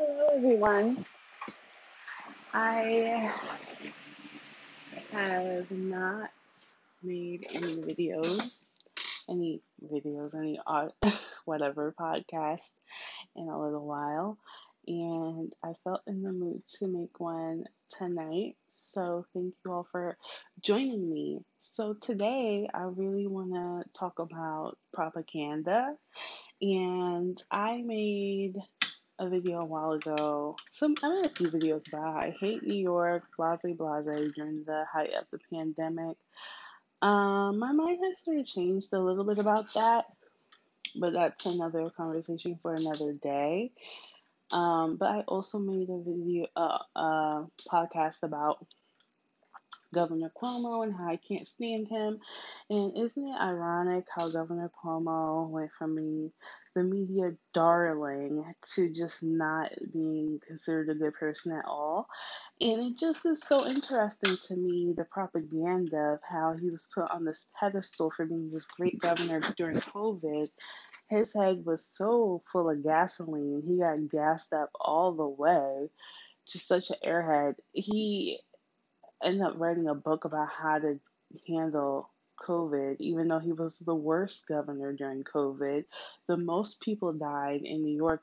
Hello, everyone. I have not made any videos, any videos, any whatever podcast in a little while, and I felt in the mood to make one tonight. So, thank you all for joining me. So, today I really want to talk about propaganda, and I made a video a while ago. Some I made a few videos about I hate New York, blase blase during the height of the pandemic. Um, my mind has sort of changed a little bit about that, but that's another conversation for another day. Um, but I also made a video, uh, uh, podcast about Governor Cuomo and how I can't stand him. And isn't it ironic how Governor Cuomo went from being the media darling to just not being considered a good person at all? And it just is so interesting to me the propaganda of how he was put on this pedestal for being this great governor during COVID. His head was so full of gasoline, he got gassed up all the way just such an airhead. He ended up writing a book about how to handle COVID, even though he was the worst governor during COVID. The most people died in New York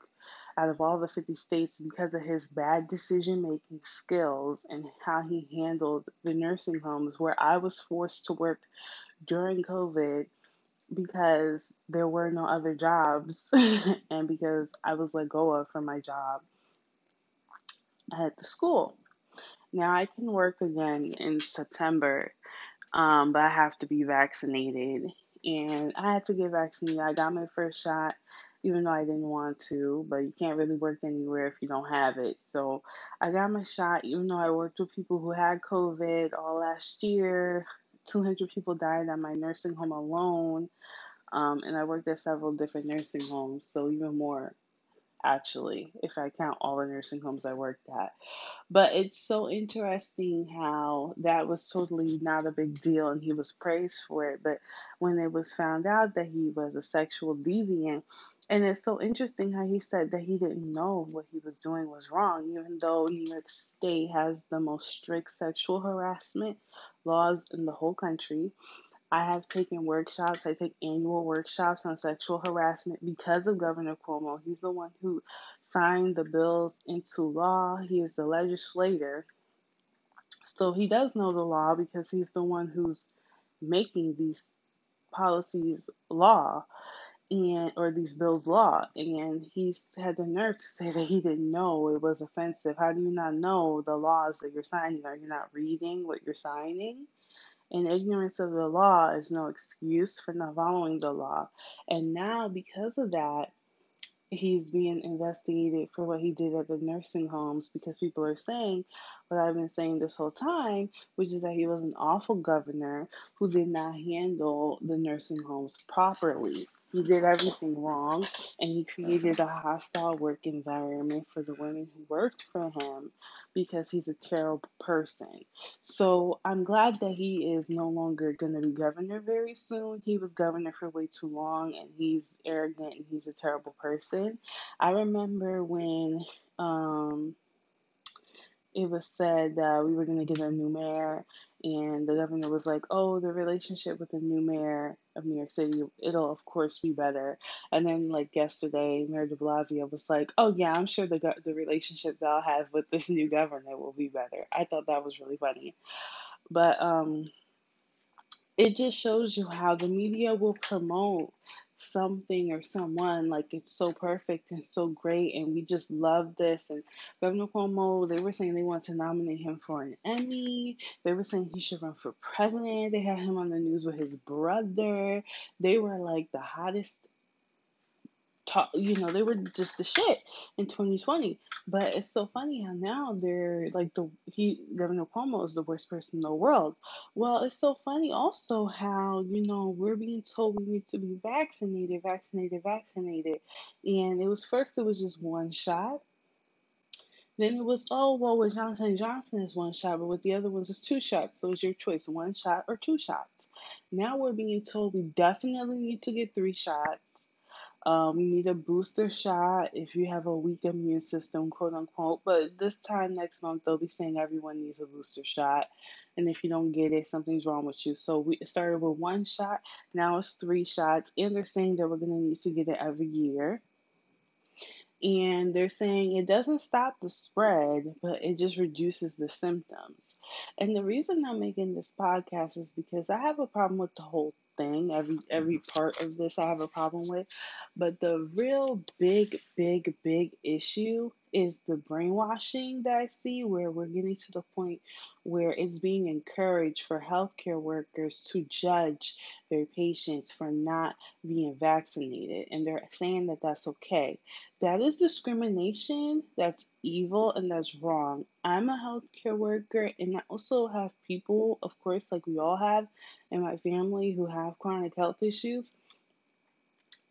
out of all the 50 states because of his bad decision making skills and how he handled the nursing homes where I was forced to work during COVID because there were no other jobs and because I was let go of from my job at the school. Now I can work again in September, um, but I have to be vaccinated. And I had to get vaccinated. I got my first shot, even though I didn't want to, but you can't really work anywhere if you don't have it. So I got my shot, even though I worked with people who had COVID all last year. 200 people died at my nursing home alone. Um, and I worked at several different nursing homes, so even more actually, if I count all the nursing homes I worked at. But it's so interesting how that was totally not a big deal and he was praised for it. But when it was found out that he was a sexual deviant, and it's so interesting how he said that he didn't know what he was doing was wrong, even though New York State has the most strict sexual harassment laws in the whole country. I have taken workshops. I take annual workshops on sexual harassment because of Governor Cuomo. He's the one who signed the bills into law. He is the legislator. So he does know the law because he's the one who's making these policies law and or these bills law and he's had the nerve to say that he didn't know it was offensive how do you not know the laws that you're signing are you not reading what you're signing and ignorance of the law is no excuse for not following the law. And now, because of that, he's being investigated for what he did at the nursing homes because people are saying what I've been saying this whole time, which is that he was an awful governor who did not handle the nursing homes properly. He did everything wrong and he created a hostile work environment for the women who worked for him because he's a terrible person. So I'm glad that he is no longer going to be governor very soon. He was governor for way too long and he's arrogant and he's a terrible person. I remember when um, it was said that we were going to get a new mayor and the governor was like, "Oh, the relationship with the new mayor of New York City, it'll of course be better." And then, like yesterday, Mayor De Blasio was like, "Oh yeah, I'm sure the the relationship that I'll have with this new governor will be better." I thought that was really funny, but um, it just shows you how the media will promote something or someone like it's so perfect and so great and we just love this. And Governor Cuomo they were saying they want to nominate him for an Emmy. They were saying he should run for president. They had him on the news with his brother. They were like the hottest talk, you know, they were just the shit in 2020. But it's so funny how now they're like the he Governor Cuomo is the worst person in the world. Well, it's so funny also how you know we're being told we need to be vaccinated, vaccinated, vaccinated, and it was first it was just one shot. Then it was, oh, well, with Johnson Johnson is one shot, but with the other ones it's two shots. So it's your choice, one shot or two shots. Now we're being told we definitely need to get three shots Um, you need a booster shot if you have a weak immune system, quote unquote. But this time next month, they'll be saying everyone needs a booster shot. And if you don't get it, something's wrong with you. So we started with one shot, now it's three shots. And they're saying that we're going to need to get it every year and they're saying it doesn't stop the spread, but it just reduces the symptoms. And the reason I'm making this podcast is because I have a problem with the whole thing. Every every mm-hmm. part of this I have a problem with, but the real big big big issue is the brainwashing that I see where we're getting to the point where it's being encouraged for healthcare workers to judge their patients for not being vaccinated. And they're saying that that's okay. That is discrimination, that's evil, and that's wrong. I'm a healthcare worker, and I also have people, of course, like we all have in my family who have chronic health issues.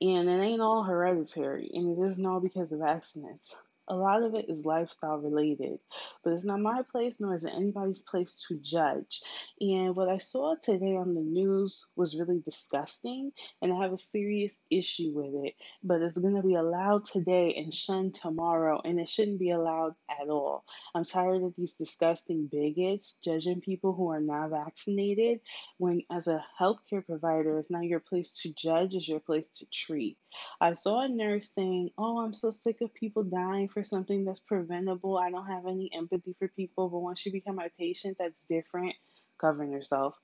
And it ain't all hereditary, and it isn't all because of accidents a lot of it is lifestyle related, but it's not my place nor is it anybody's place to judge. And what I saw today on the news was really disgusting, and I have a serious issue with it. But it's going to be allowed today and shunned tomorrow, and it shouldn't be allowed at all. I'm tired of these disgusting bigots judging people who are not vaccinated when, as a healthcare provider, it's not your place to judge, it's your place to treat. I saw a nurse saying, Oh, I'm so sick of people dying for something that's preventable. I don't have any empathy for people, but once you become my patient, that's different. Covering yourself.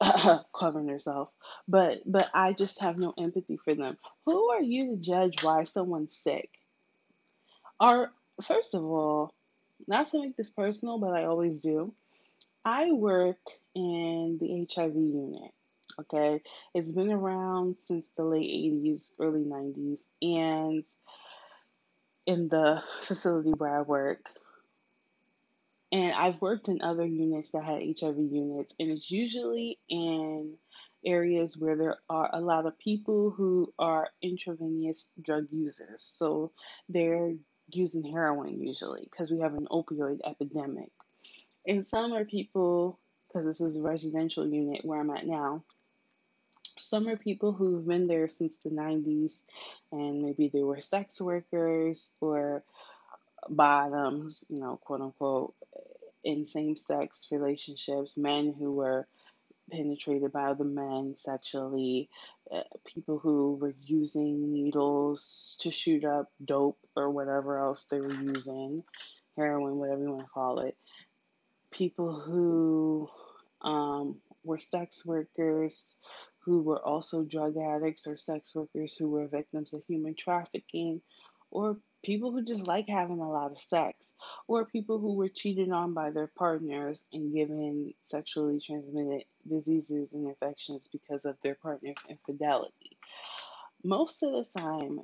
covering yourself. But but I just have no empathy for them. Who are you to judge why someone's sick? Are first of all, not to make this personal, but I always do. I work in the HIV unit. Okay, it's been around since the late 80s, early 90s, and in the facility where I work. And I've worked in other units that had HIV units, and it's usually in areas where there are a lot of people who are intravenous drug users. So they're using heroin usually because we have an opioid epidemic. And some are people, because this is a residential unit where I'm at now, some are people who've been there since the 90s and maybe they were sex workers or bottoms, you know, quote unquote, in same sex relationships, men who were penetrated by other men sexually, uh, people who were using needles to shoot up dope or whatever else they were using, heroin, whatever you want to call it, people who um, were sex workers who were also drug addicts or sex workers who were victims of human trafficking, or people who just like having a lot of sex, or people who were cheated on by their partners and given sexually transmitted diseases and infections because of their partner's infidelity. Most of the time,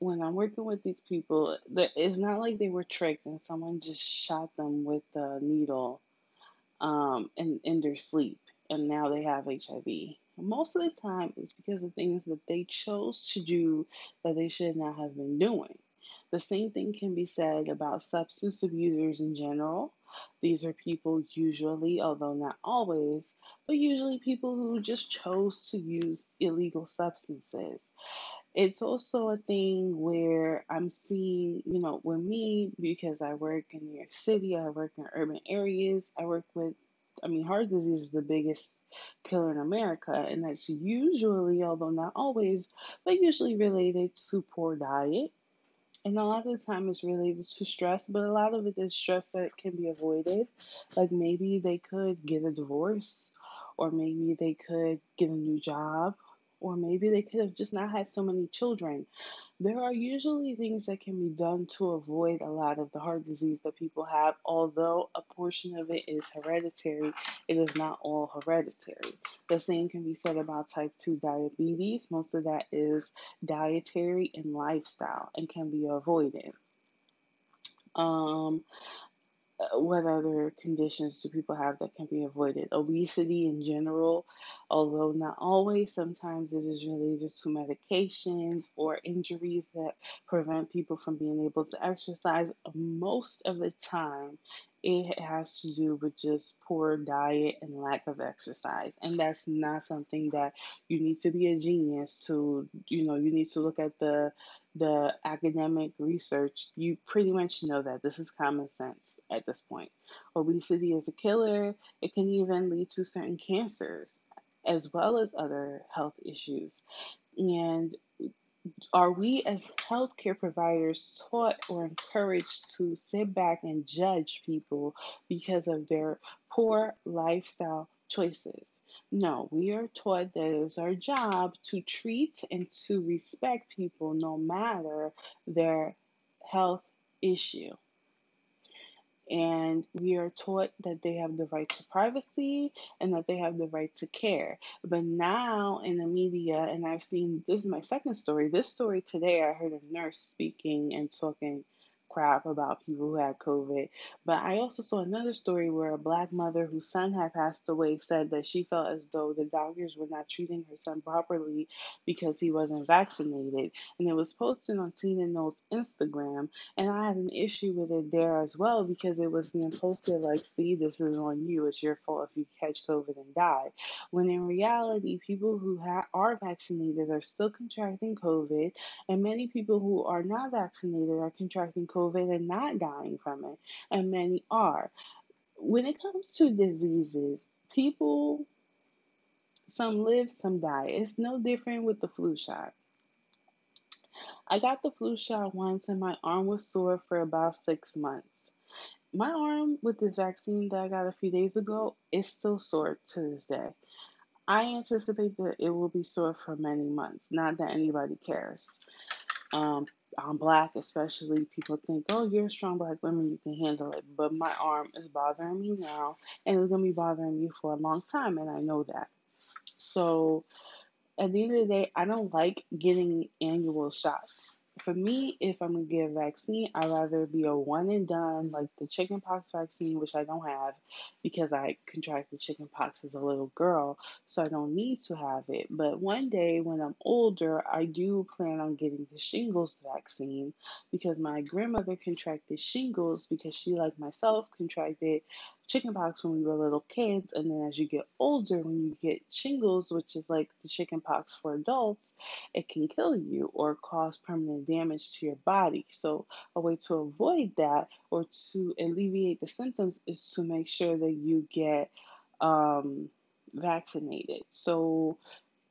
when I'm working with these people, it's not like they were tricked and someone just shot them with a needle um, in, in their sleep and now they have HIV. Most of the time, it's because of things that they chose to do that they should not have been doing. The same thing can be said about substance abusers in general. These are people usually, although not always, but usually people who just chose to use illegal substances. It's also a thing where I'm seeing, you know, with me, because I work in New York City, I work in urban areas, I work with I mean, heart disease is the biggest killer in America, and that's usually, although not always, but usually related to poor diet. And a lot of the time it's related to stress, but a lot of it is stress that can be avoided. Like maybe they could get a divorce, or maybe they could get a new job, or maybe they could have just not had so many children. There are usually things that can be done to avoid a lot of the heart disease that people have, although a portion of it is hereditary, it is not all hereditary. The same can be said about type 2 diabetes. Most of that is dietary and lifestyle and can be avoided. Um, Uh, what other conditions do people have that can be avoided? Obesity in general, although not always, sometimes it is related to medications or injuries that prevent people from being able to exercise. Most of the time, it has to do with just poor diet and lack of exercise. And that's not something that you need to be a genius to, you know, you need to look at the the academic research, you pretty much know that this is common sense at this point. Obesity is a killer. It can even lead to certain cancers as well as other health issues. And are we as healthcare providers taught or encouraged to sit back and judge people because of their poor lifestyle choices? No, we are taught that it is our job to treat and to respect people no matter their health issue. And we are taught that they have the right to privacy and that they have the right to care. But now in the media, and I've seen this is my second story. This story today, I heard a nurse speaking and talking crap about people who had COVID. But I also saw another story where a black mother whose son had passed away said that she felt as though the doctors were not treating her son properly because he wasn't vaccinated. And it was posted on Tina Knowles' Instagram. And I had an issue with it there as well because it was being posted like, see, this is on you. It's your fault if you catch COVID and die. When in reality, people who ha- are vaccinated are still contracting COVID, and many people who are not vaccinated are contracting COVID COVID and not dying from it, and many are. When it comes to diseases, people, some live, some die. It's no different with the flu shot. I got the flu shot once and my arm was sore for about six months. My arm with this vaccine that I got a few days ago is still sore to this day. I anticipate that it will be sore for many months. Not that anybody cares. Um, I'm black, especially, people think, oh, you're a strong black woman, you can handle it. But my arm is bothering me now, and it's to be bothering me for a long time, and I know that. So, at the end of the day, I don't like getting annual shots for me, if I'm gonna get a vaccine, I'd rather be a one and done, like the chickenpox vaccine, which I don't have because I contracted chickenpox as a little girl, so I don't need to have it. But one day when I'm older, I do plan on getting the shingles vaccine because my grandmother contracted shingles because she, like myself, contracted chickenpox when we were little kids, and then as you get older, when you get shingles, which is like the chickenpox for adults, it can kill you or cause permanent damage to your body. So, a way to avoid that or to alleviate the symptoms is to make sure that you get um, vaccinated. So,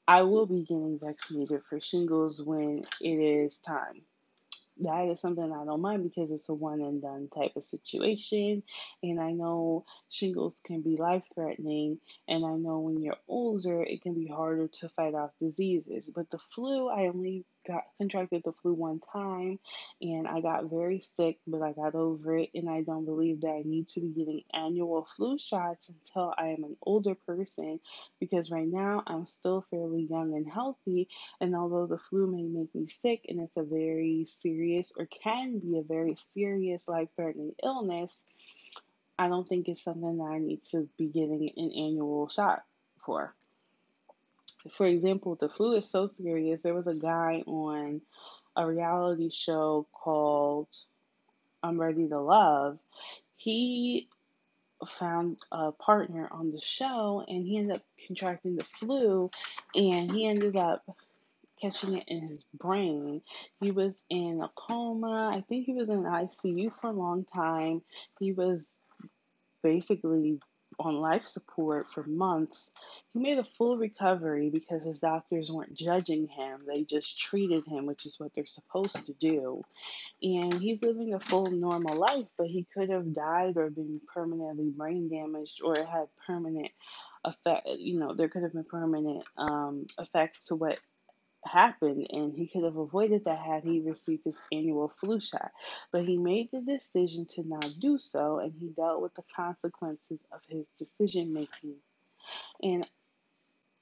I will be getting vaccinated for shingles when it is time that is something I don't mind because it's a one and done type of situation. And I know shingles can be life threatening. And I know when you're older, it can be harder to fight off diseases. But the flu, I only got contracted the flu one time and I got very sick, but I got over it. And I don't believe that I need to be getting annual flu shots until I am an older person because right now I'm still fairly young and healthy. And although the flu may make me sick and it's a very serious or can be a very serious life threatening illness, I don't think it's something that I need to be getting an annual shot for for example, the flu is so serious. There was a guy on a reality show called I'm Ready to Love. He found a partner on the show and he ended up contracting the flu and he ended up catching it in his brain. He was in a coma. I think he was in ICU for a long time. He was basically on life support for months. He made a full recovery because his doctors weren't judging him. They just treated him, which is what they're supposed to do. And he's living a full normal life, but he could have died or been permanently brain damaged or had permanent effect, you know, there could have been permanent um, effects to what happened and he could have avoided that had he received his annual flu shot. But he made the decision to not do so and he dealt with the consequences of his decision making. And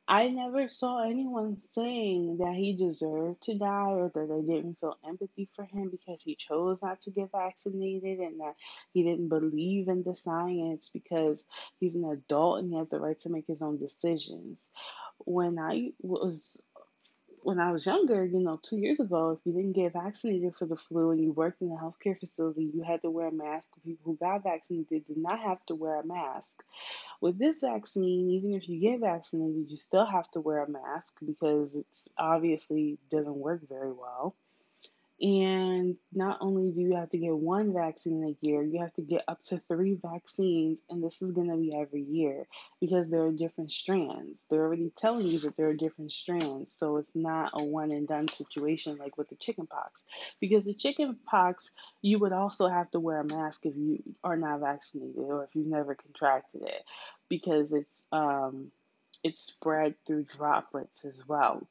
I never saw anyone saying that he deserved to die or that they didn't feel empathy for him because he chose not to get vaccinated and that he didn't believe in the science because he's an adult and he has the right to make his own decisions. When I was when I was younger, you know, two years ago, if you didn't get vaccinated for the flu and you worked in a healthcare facility, you had to wear a mask. People who got vaccinated did not have to wear a mask. With this vaccine, even if you get vaccinated, you still have to wear a mask because it's obviously doesn't work very well. And not only do you have to get one vaccine a year, you have to get up to three vaccines, and this is going to be every year because there are different strands. They're already telling you that there are different strands, so it's not a one and done situation like with the chickenpox. Because the chickenpox, you would also have to wear a mask if you are not vaccinated or if you've never contracted it, because it's um, it's spread through droplets as well.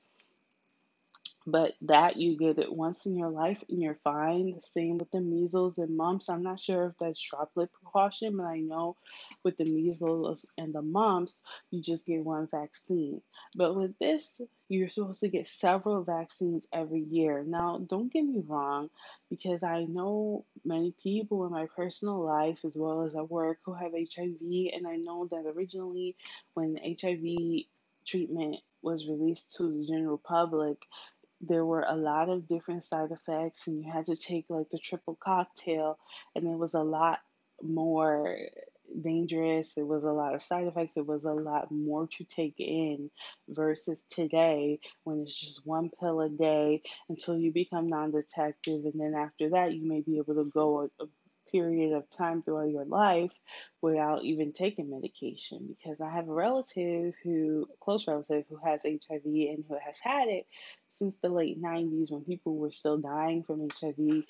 But that you get it once in your life and you're fine. The same with the measles and mumps. I'm not sure if that's droplet precaution, but I know with the measles and the mumps, you just get one vaccine. But with this, you're supposed to get several vaccines every year. Now, don't get me wrong, because I know many people in my personal life as well as at work who have HIV, and I know that originally when HIV treatment was released to the general public, there were a lot of different side effects, and you had to take like the triple cocktail, and it was a lot more dangerous. It was a lot of side effects. It was a lot more to take in versus today when it's just one pill a day until you become non detective. And then after that, you may be able to go period of time throughout your life without even taking medication because I have a relative who, a close relative, who has HIV and who has had it since the late 90s when people were still dying from HIV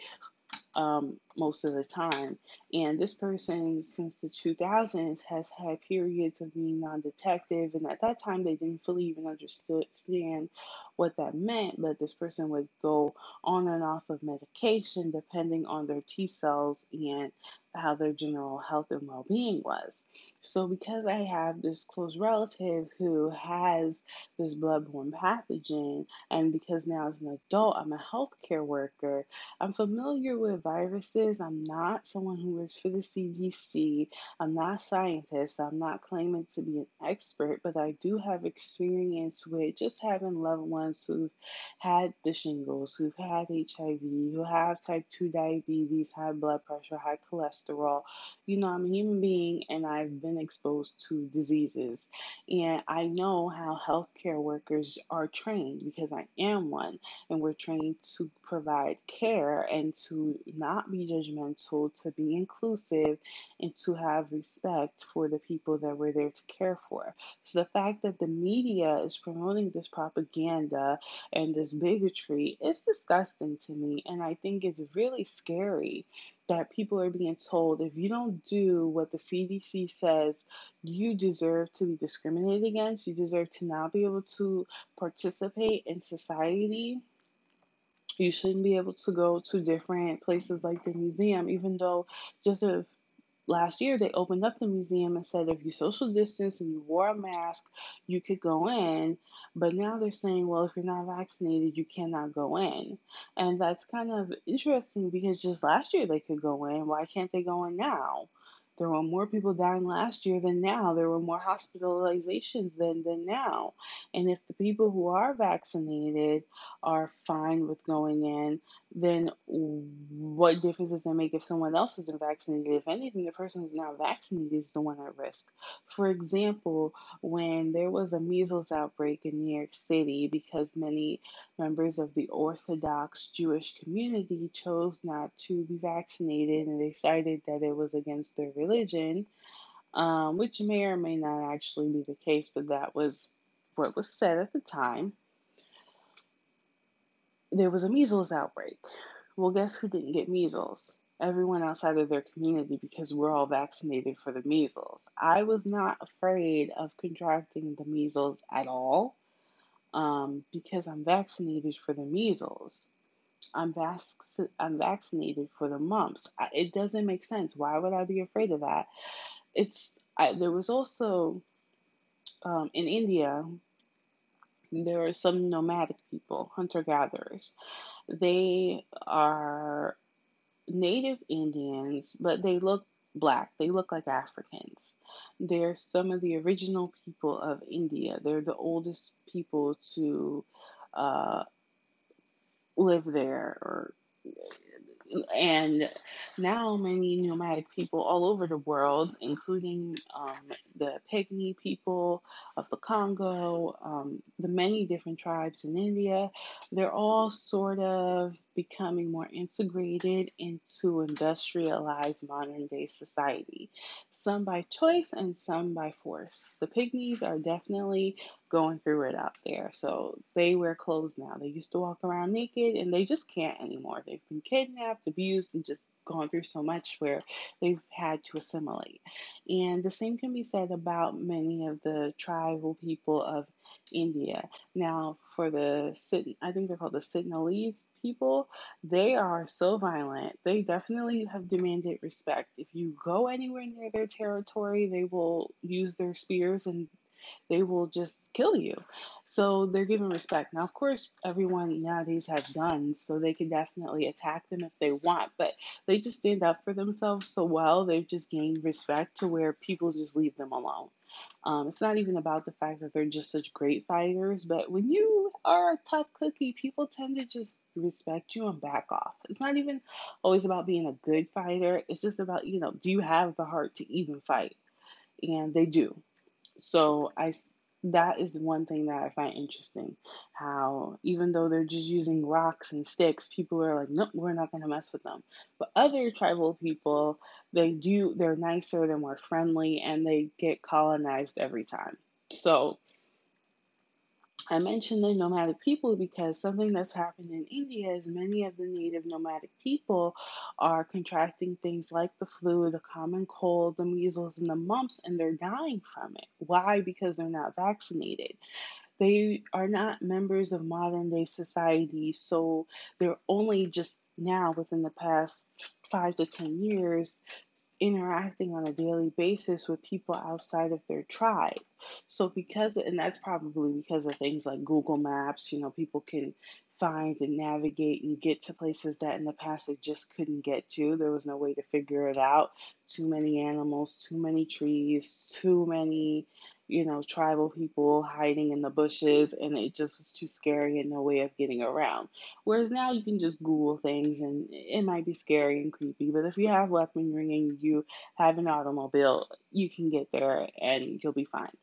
um, most of the time. And this person, since the 2000s, has had periods of being non detective. And at that time, they didn't fully even understand what that meant. But this person would go on and off of medication depending on their T cells and how their general health and well being was. So, because I have this close relative who has this bloodborne pathogen, and because now as an adult I'm a healthcare worker, I'm familiar with viruses. I'm not someone who works for the CDC. I'm not a scientist. I'm not claiming to be an expert, but I do have experience with just having loved ones who've had the shingles, who've had HIV, who have type 2 diabetes, high blood pressure, high cholesterol. You know, I'm a human being and I've been exposed to diseases. And I know how healthcare workers are trained because I am one. And we're trained to provide care and to not be judgmental, to be inclusive, and to have respect for the people that we're there to care for. So the fact that the media is promoting this propaganda and this bigotry is disgusting to me. And I think it's really scary that people are being told if you don't do what the CDC says, you deserve to be discriminated against, you deserve to not be able to participate in society. You shouldn't be able to go to different places like the museum, even though just a last year they opened up the museum and said if you social distance and you wore a mask, you could go in. But now they're saying, well, if you're not vaccinated, you cannot go in. And that's kind of interesting because just last year they could go in. Why can't they go in now? There were more people dying last year than now. There were more hospitalizations than, than now. And if the people who are vaccinated are fine with going in, then what difference does it make if someone else isn't vaccinated? If anything, the person who's not vaccinated is the one at risk. For example, when there was a measles outbreak in New York City, because many members of the Orthodox Jewish community chose not to be vaccinated and they cited that it was against their religion, um, which may or may not actually be the case, but that was what was said at the time. There was a measles outbreak. Well, guess who didn't get measles? Everyone outside of their community because we're all vaccinated for the measles. I was not afraid of contracting the measles at all um, because I'm vaccinated for the measles. I'm, vac- I'm vaccinated for the mumps. I, it doesn't make sense. Why would I be afraid of that? It's I, there was also um, in India there are some nomadic people, hunter gatherers. They are native Indians, but they look black. They look like Africans. They're some of the original people of India. They're the oldest people to uh, live there or and now many nomadic people all over the world, including um, the Pygmy people of the Congo, um, the many different tribes in India, they're all sort of becoming more integrated into industrialized modern day society, some by choice and some by force. The Pygmies are definitely going through it out there. So they wear clothes now. They used to walk around naked and they just can't anymore. They've been kidnapped, abused, and just gone through so much where they've had to assimilate. And the same can be said about many of the tribal people of India. Now, for the Sit I think they're called the Sinhalese people, they are so violent. They definitely have demanded respect. If you go anywhere near their territory, they will use their spears and they will just kill you. So they're given respect. Now, of course, everyone nowadays has guns, so they can definitely attack them if they want, but they just stand up for themselves so well. They've just gained respect to where people just leave them alone. Um, it's not even about the fact that they're just such great fighters, but when you are a tough cookie, people tend to just respect you and back off. It's not even always about being a good fighter. It's just about, you know, do you have the heart to even fight? And they do. So I that is one thing that I find interesting. How even though they're just using rocks and sticks, people are like, nope, we're not gonna mess with them. But other tribal people, they do they're nicer, they're more friendly, and they get colonized every time. So I mentioned the nomadic people because something that's happened in India is many of the native nomadic people are contracting things like the flu, the common cold, the measles, and the mumps, and they're dying from it. Why? Because they're not vaccinated. They are not members of modern day society, so they're only just now within the past five to ten years interacting on a daily basis with people outside of their tribe. So because and that's probably because of things like Google Maps, you know, people can find and navigate and get to places that in the past they just couldn't get to. There was no way to figure it out. Too many animals, too many trees, too many you know, tribal people hiding in the bushes, and it just was too scary and no way of getting around. Whereas now you can just Google things, and it might be scary and creepy, but if you have weaponry and you have an automobile, you can get there and you'll be fine.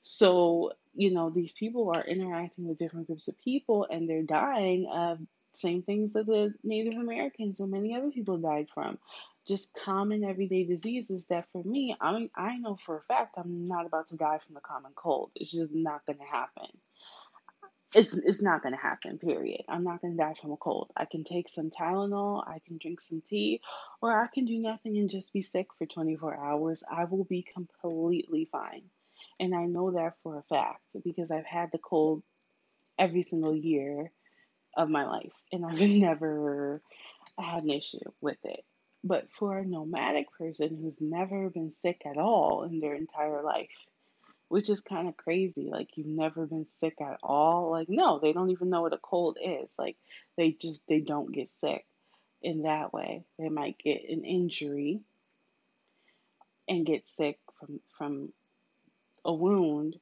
So, you know, these people are interacting with different groups of people and they're dying of same things that the Native Americans and many other people died from just common everyday diseases that for me, I mean, I know for a fact I'm not about to die from the common cold. It's just not going to happen. It's, it's not going to happen, period. I'm not going to die from a cold. I can take some Tylenol, I can drink some tea, or I can do nothing and just be sick for 24 hours. I will be completely fine. And I know that for a fact because I've had the cold every single year of my life and I've never had an issue with it. But for a nomadic person who's never been sick at all in their entire life, which is kind of crazy, like you've never been sick at all, like no, they don't even know what a cold is. Like they just they don't get sick in that way. They might get an injury and get sick from from a wound,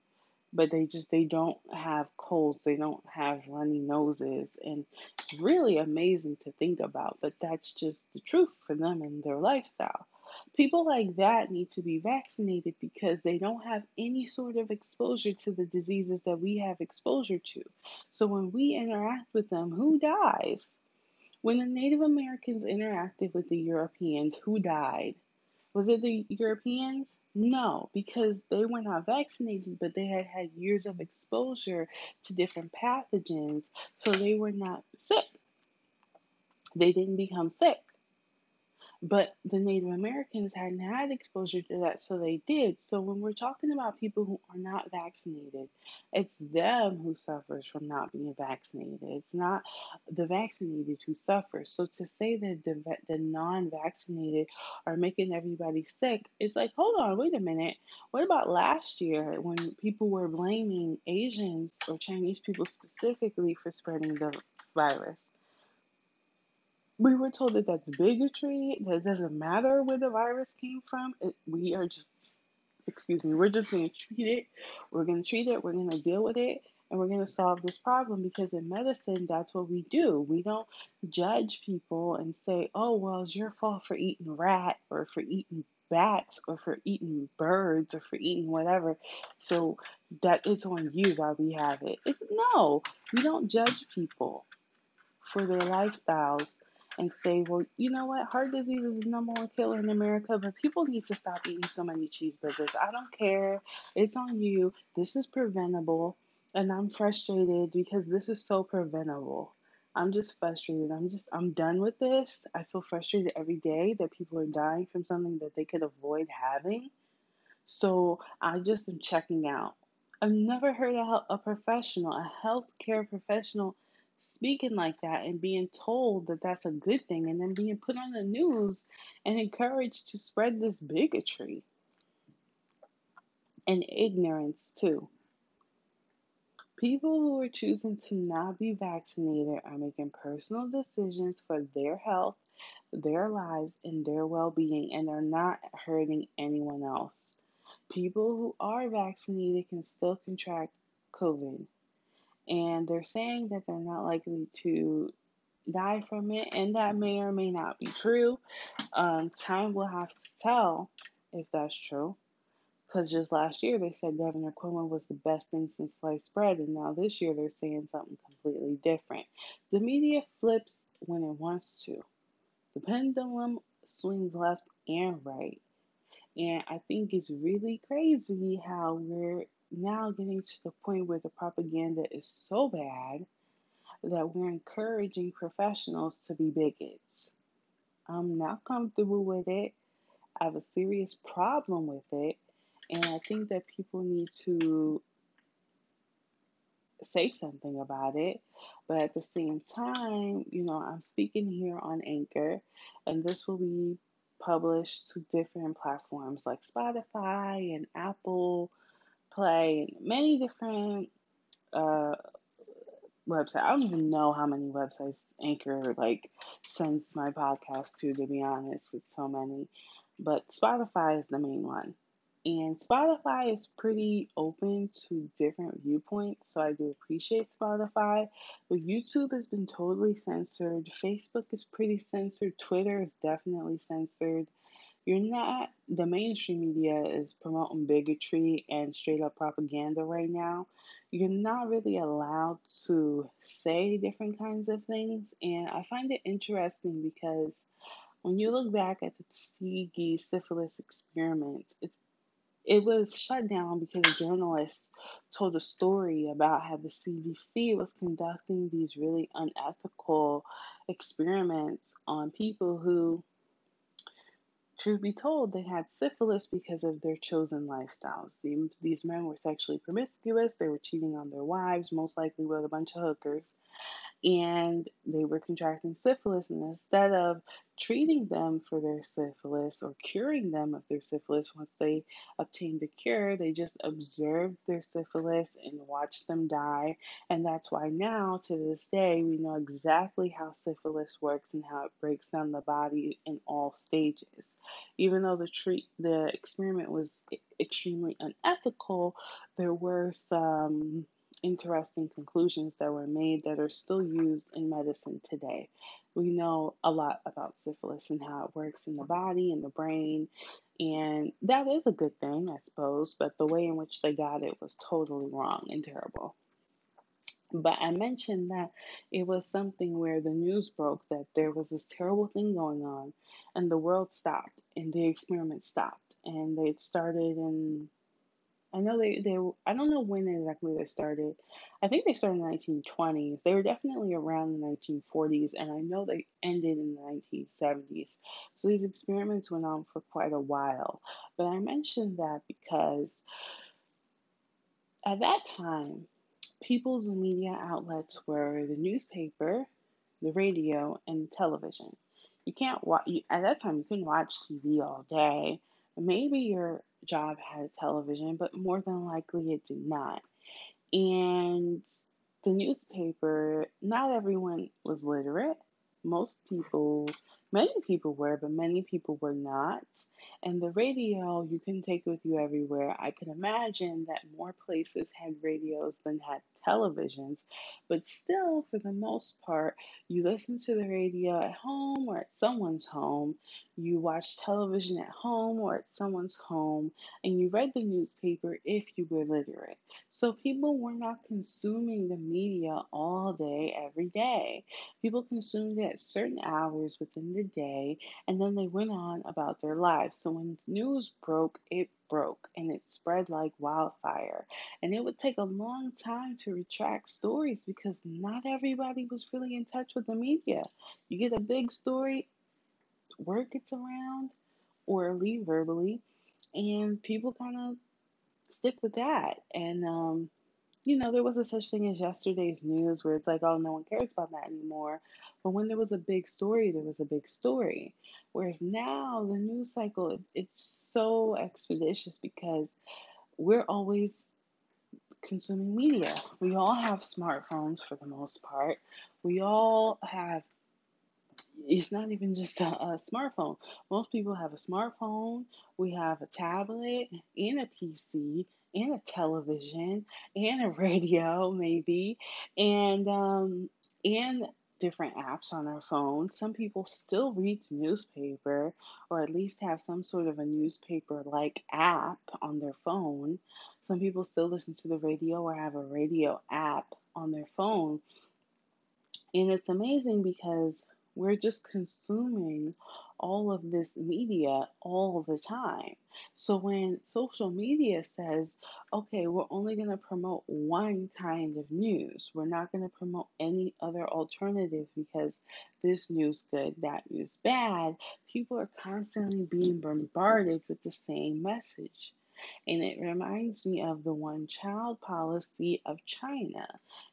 but they just they don't have colds they don't have runny noses and it's really amazing to think about but that's just the truth for them and their lifestyle. People like that need to be vaccinated because they don't have any sort of exposure to the diseases that we have exposure to. So when we interact with them who dies? When the native americans interacted with the europeans who died was it the Europeans? No, because they were not vaccinated, but they had had years of exposure to different pathogens, so they were not sick. They didn't become sick. But the Native Americans hadn't had exposure to that, so they did. So when we're talking about people who are not vaccinated, it's them who suffers from not being vaccinated. It's not the vaccinated who suffers. So to say that the the non-vaccinated are making everybody sick, it's like, hold on, wait a minute. What about last year when people were blaming Asians or Chinese people specifically for spreading the virus? We were told that that's bigotry, that it doesn't matter where the virus came from. It, we are just, excuse me, we're just going to treat it. We're going to treat it, we're going to deal with it, and we're going to solve this problem because in medicine, that's what we do. We don't judge people and say, oh, well, it's your fault for eating rat or for eating bats or for eating birds or for eating whatever. So that it's on you why we have it. it no, we don't judge people for their lifestyles and say, well, you know what? Heart disease is the number one killer in America, but people need to stop eating so many cheeseburgers. I don't care. It's on you. This is preventable. And I'm frustrated because this is so preventable. I'm just frustrated. I'm just, I'm done with this. I feel frustrated every day that people are dying from something that they could avoid having. So I just am checking out. I've never heard a, a professional, a healthcare professional, speaking like that and being told that that's a good thing and then being put on the news and encouraged to spread this bigotry and ignorance too. People who are choosing to not be vaccinated are making personal decisions for their health, their lives, and their well being, and they're not hurting anyone else. People who are vaccinated can still contract COVID and they're saying that they're not likely to die from it, and that may or may not be true. Um, time will have to tell if that's true. Because just last year they said Governor Cuomo was the best thing since sliced bread, and now this year they're saying something completely different. The media flips when it wants to. The pendulum swings left and right. And I think it's really crazy how we're now getting to the point where the propaganda is so bad that we're encouraging professionals to be bigots. I'm not comfortable with it. I have a serious problem with it. And I think that people need to say something about it. But at the same time, you know, I'm speaking here on Anchor, and this will be published to different platforms like Spotify and Apple play many different uh, websites. I don't even know how many websites Anchor like sends my podcast to. To be honest, with so many, but Spotify is the main one. And Spotify is pretty open to different viewpoints, so I do appreciate Spotify. But YouTube has been totally censored. Facebook is pretty censored. Twitter is definitely censored you're not the mainstream media is promoting bigotry and straight up propaganda right now. You're not really allowed to say different kinds of things and i find it interesting because when you look back at the Tuskegee syphilis experiments it's it was shut down because journalists told a story about how the CDC was conducting these really unethical experiments on people who Truth be told, they had syphilis because of their chosen lifestyles. These men were sexually promiscuous, they were cheating on their wives, most likely with a bunch of hookers and they were contracting syphilis. And instead of treating them for their syphilis or curing them of their syphilis once they obtained the cure, they just observed their syphilis and watched them die. And that's why now, to this day, we know exactly how syphilis works and how it breaks down the body in all stages. Even though the treat the experiment was extremely unethical, there were some interesting conclusions that were made that are still used in medicine today. We know a lot about syphilis and how it works in the body and the brain, and that is a good thing, I suppose, but the way in which they got it was totally wrong and terrible. But I mentioned that it was something where the news broke that there was this terrible thing going on, and the world stopped, and the experiment stopped, and they started in I know they, they I don't know when exactly they started. I think they started in the 1920s. They were definitely around the 1940s, and I know they ended in the 1970s. So these experiments went on for quite a while. But I mentioned that because at that time, people's media outlets were the newspaper, the radio, and television. You can't watch, at that time, you couldn't watch TV all day. Maybe your job had a television, but more than likely it did not. And the newspaper, not everyone was literate. Most people, many people were, but many people were not. And the radio you can take with you everywhere. I can imagine that more places had radios than had televisions, but still, for the most part, you listen to the radio at home or at someone's home, you watch television at home or at someone's home, and you read the newspaper if you were literate. So people were not consuming the media all day, every day. People consumed it at certain hours within the day, and then they went on about their lives. So when news broke, it broke and it spread like wildfire. And it would take a long time to retract stories because not everybody was really in touch with the media. You get a big story, word gets around, orally, verbally, and people kind of stick with that. And, um, you know, there was a such thing as yesterday's news where it's like, oh, no one cares about that anymore. But when there was a big story, there was a big story. Whereas now the news cycle, it's so expeditious because we're always consuming media. We all have smartphones for the most part. We all have it's not even just a, a, smartphone. Most people have a smartphone. We have a tablet and a PC and a television and a radio, maybe, and um, and different apps on our phone. Some people still read the newspaper or at least have some sort of a newspaper like app on their phone. Some people still listen to the radio or have a radio app on their phone. And it's amazing because we're just consuming all of this media all the time. So when social media says, okay, we're only going to promote one kind of news, we're not going to promote any other alternative because this news good, that news bad, people are constantly being bombarded with the same message. And it reminds me of the one child policy of China.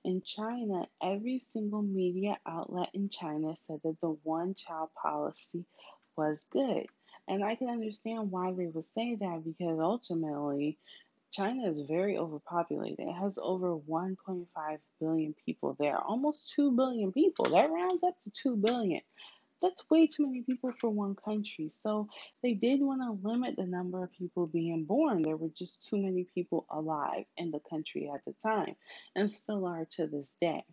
In China, every single media outlet in China said that the one child policy was good. And I can understand why they would say that because ultimately, China is very overpopulated. It has over 1.5 billion people there, almost 2 billion people. That rounds up to 2 billion that's way too many people for one country. So they did want to limit the number of people being born. There were just too many people alive in the country at the time, and still are to this day.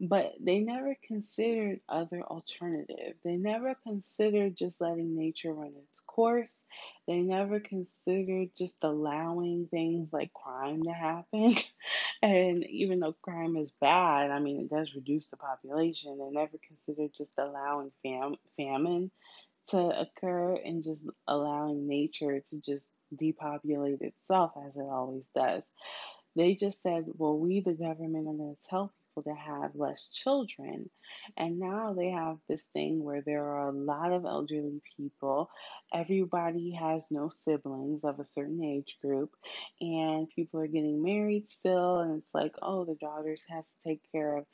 But they never considered other alternative. They never considered just letting nature run its course. They never considered just allowing things like crime to happen. and even though crime is bad, I mean, it does reduce the population. They never considered just allowing fam- famine to occur and just allowing nature to just depopulate itself as it always does. They just said, well, we, the government, are going to tell people to have less children. And now they have this thing where there are a lot of elderly people. Everybody has no siblings of a certain age group, and people are getting married still. And it's like, oh, the daughters has to take care of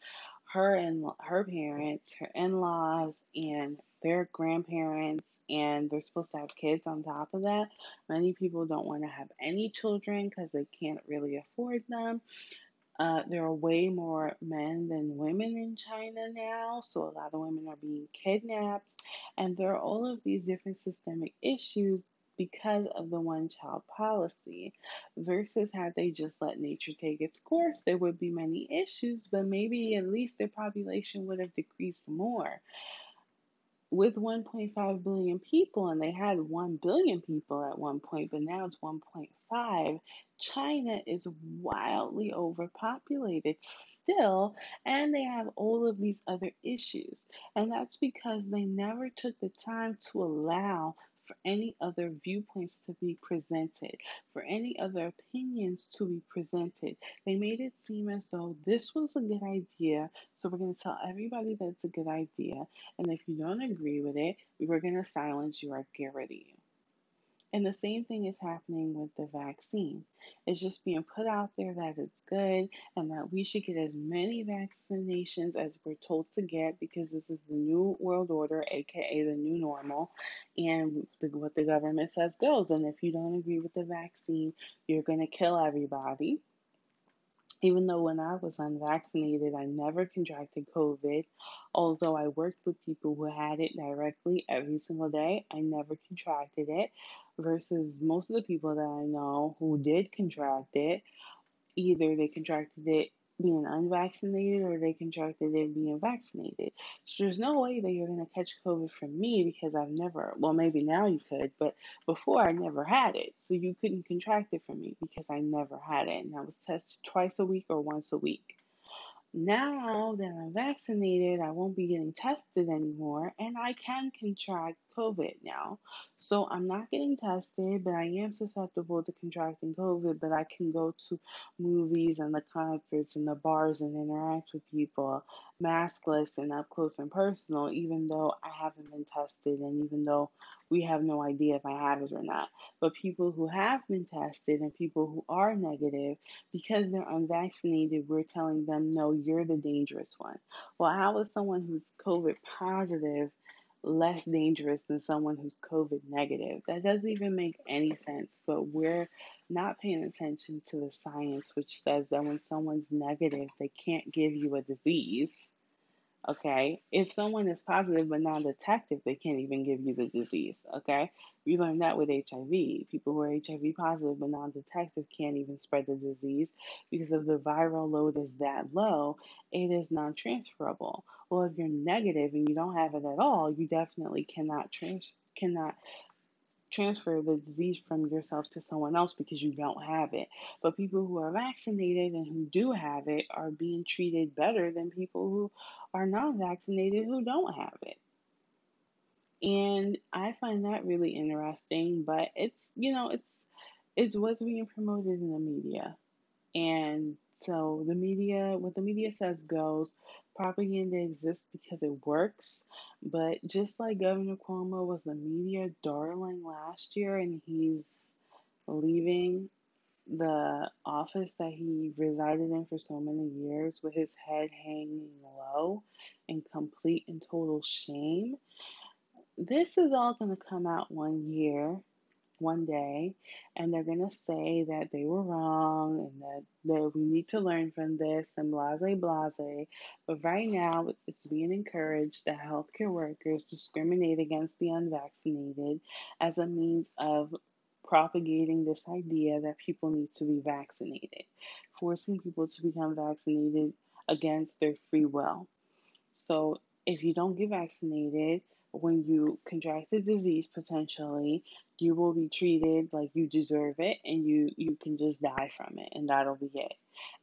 her and her parents, her in-laws, and their grandparents, and they're supposed to have kids on top of that. Many people don't want to have any children because they can't really afford them. Uh, there are way more men than women in China now, so a lot of women are being kidnapped, and there are all of these different systemic issues because of the one child policy. Versus had they just let nature take its course, there would be many issues, but maybe at least their population would have decreased more with 1.5 billion people, and they had 1 billion people at one point, but now it's 1.5, China is wildly overpopulated still, and they have all of these other issues. And that's because they never took the time to allow for any other viewpoints to be presented, for any other opinions to be presented. They made it seem as though this was a good idea, so we're going to tell everybody that it's a good idea. And if you don't agree with it, we're going to silence you or get rid of you. And the same thing is happening with the vaccine. It's just being put out there that it's good and that we should get as many vaccinations as we're told to get because this is the new world order, aka the new normal. And the, what the government says goes. And if you don't agree with the vaccine, you're going to kill everybody. Even though when I was unvaccinated, I never contracted COVID. Although I worked with people who had it directly every single day, I never contracted it. Versus most of the people that I know who hmm. did contract it, either they contracted it being unvaccinated or they contracted it being vaccinated. So there's no way that you're going to catch COVID from me because I've never, well, maybe now you could, but before I never had it. So you couldn't contract it from me because I never had it. And I was tested twice a week or once a week. Now that I'm vaccinated, I won't be getting tested anymore and I can contract COVID now. So I'm not getting tested, but I am susceptible to contracting COVID, but I can go to movies and the concerts and the bars and interact with people maskless and up close and personal, even though I haven't been tested and even though we have no idea if I have it or not. But people who have been tested and people who are negative, because they're unvaccinated, we're telling them, no, you're the dangerous one. Well, how is someone who's COVID positive less dangerous than someone who's COVID negative? That doesn't even make any sense, but we're not paying attention to the science, which says that when someone's negative, they can't give you a disease. Okay, if someone is positive but non detective, they can't even give you the disease. Okay, we learned that with HIV. People who are HIV positive but non detective can't even spread the disease because if the viral load is that low, it is non transferable. Well, if you're negative and you don't have it at all, you definitely cannot trans cannot transfer the disease from yourself to someone else because you don't have it. But people who are vaccinated and who do have it are being treated better than people who are not vaccinated who don't have it. And I find that really interesting, but it's, you know, it's it's what's being promoted in the media. And so the media, what the media says goes. Propaganda exists because it works. But just like Governor Cuomo was the media darling last year and he's leaving the office that he resided in for so many years with his head hanging low in complete and total shame. This is all going to come out one year one day and they're going to say that they were wrong and that, that we need to learn from this and blase blase. But right now, it's being encouraged that healthcare workers discriminate against the unvaccinated as a means of propagating this idea that people need to be vaccinated, forcing people to become vaccinated against their free will. So if you don't get vaccinated, when you contract the disease potentially, you will be treated like you deserve it and you, you can just die from it and that'll be it.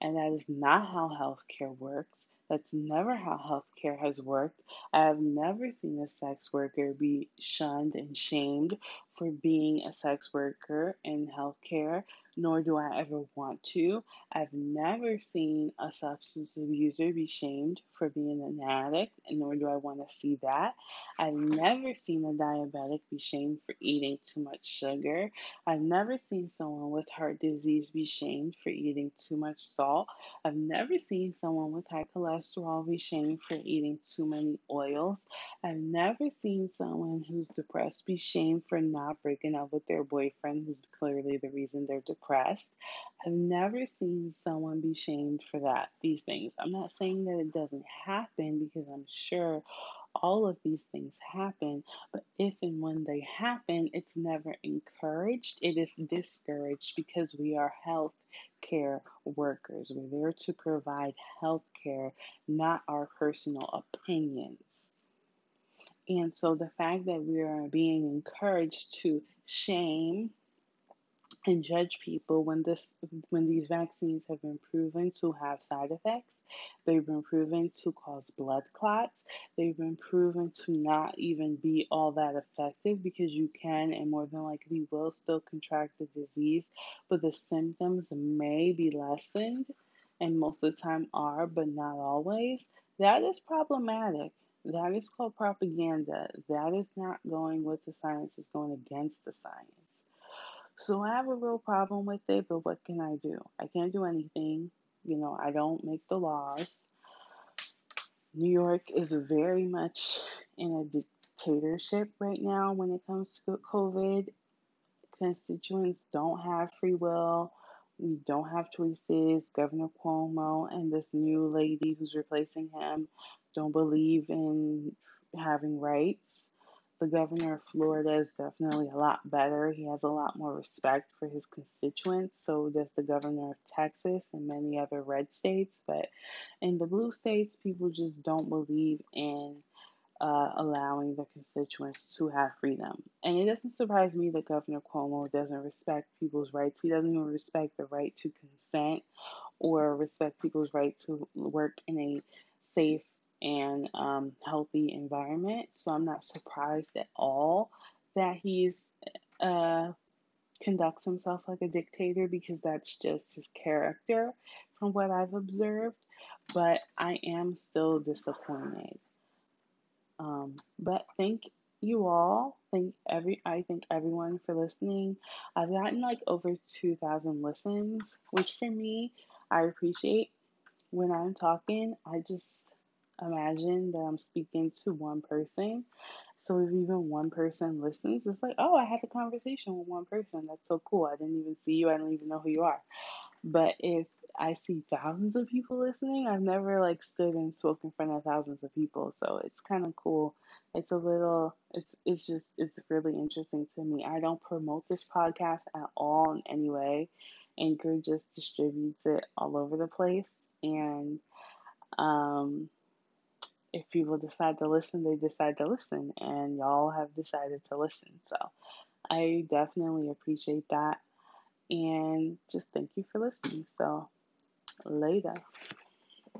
And that is not how healthcare works. That's never how healthcare has worked. I have never seen a sex worker be shunned and shamed for being a sex worker in healthcare nor do I ever want to. I've never seen a substance abuser be shamed for being an addict, and nor do I want to see that. I've never seen a diabetic be shamed for eating too much sugar. I've never seen someone with heart disease be shamed for eating too much salt. I've never seen someone with high cholesterol be shamed for eating too many oils. I've never seen someone who's depressed be shamed for not breaking up with their boyfriend, who's clearly the reason they're depressed depressed. I've never seen someone be shamed for that, these things. I'm not saying that it doesn't happen because I'm sure all of these things happen, but if and when they happen, it's never encouraged. It is discouraged because we are health care workers. We're there to provide health care, not our personal opinions. And so the fact that we are being encouraged to shame and judge people when this when these vaccines have been proven to have side effects They've been proven to cause blood clots. They've been proven to not even be all that effective because you can and more than likely will still contract the disease, but the symptoms may be lessened and most of the time are, but not always. That is problematic. That is called propaganda. That is not going with the science, it's going against the science. So I have a real problem with it, but what can I do? I can't do anything. You know, I don't make the laws. New York is very much in a dictatorship right now when it comes to COVID. Constituents don't have free will. We don't have choices. Governor Cuomo and this new lady who's replacing him don't believe in having rights. The governor of Florida is definitely a lot better. He has a lot more respect for his constituents. So does the governor of Texas and many other red states. But in the blue states, people just don't believe in uh, allowing the constituents to have freedom. And it doesn't surprise me that Governor Cuomo doesn't respect people's rights. He doesn't even respect the right to consent or respect people's right to work in a safe and um, healthy environment. So I'm not surprised at all that he's uh, conducts himself like a dictator because that's just his character from what I've observed. But I am still disappointed. Um, but thank you all. Thank every I thank everyone for listening. I've gotten like over two thousand listens, which for me I appreciate. When I'm talking, I just imagine that I'm speaking to one person. So if even one person listens, it's like, oh, I had a conversation with one person. That's so cool. I didn't even see you. I don't even know who you are. But if I see thousands of people listening, I've never like stood and spoke in front of thousands of people. So it's kind of cool. It's a little, it's it's just it's really interesting to me. I don't promote this podcast at all in any way. Anchor just distributes it all over the place, and um, if people decide to listen, they decide to listen, and y'all have decided to listen. So I definitely appreciate that. And just thank you for listening. So later.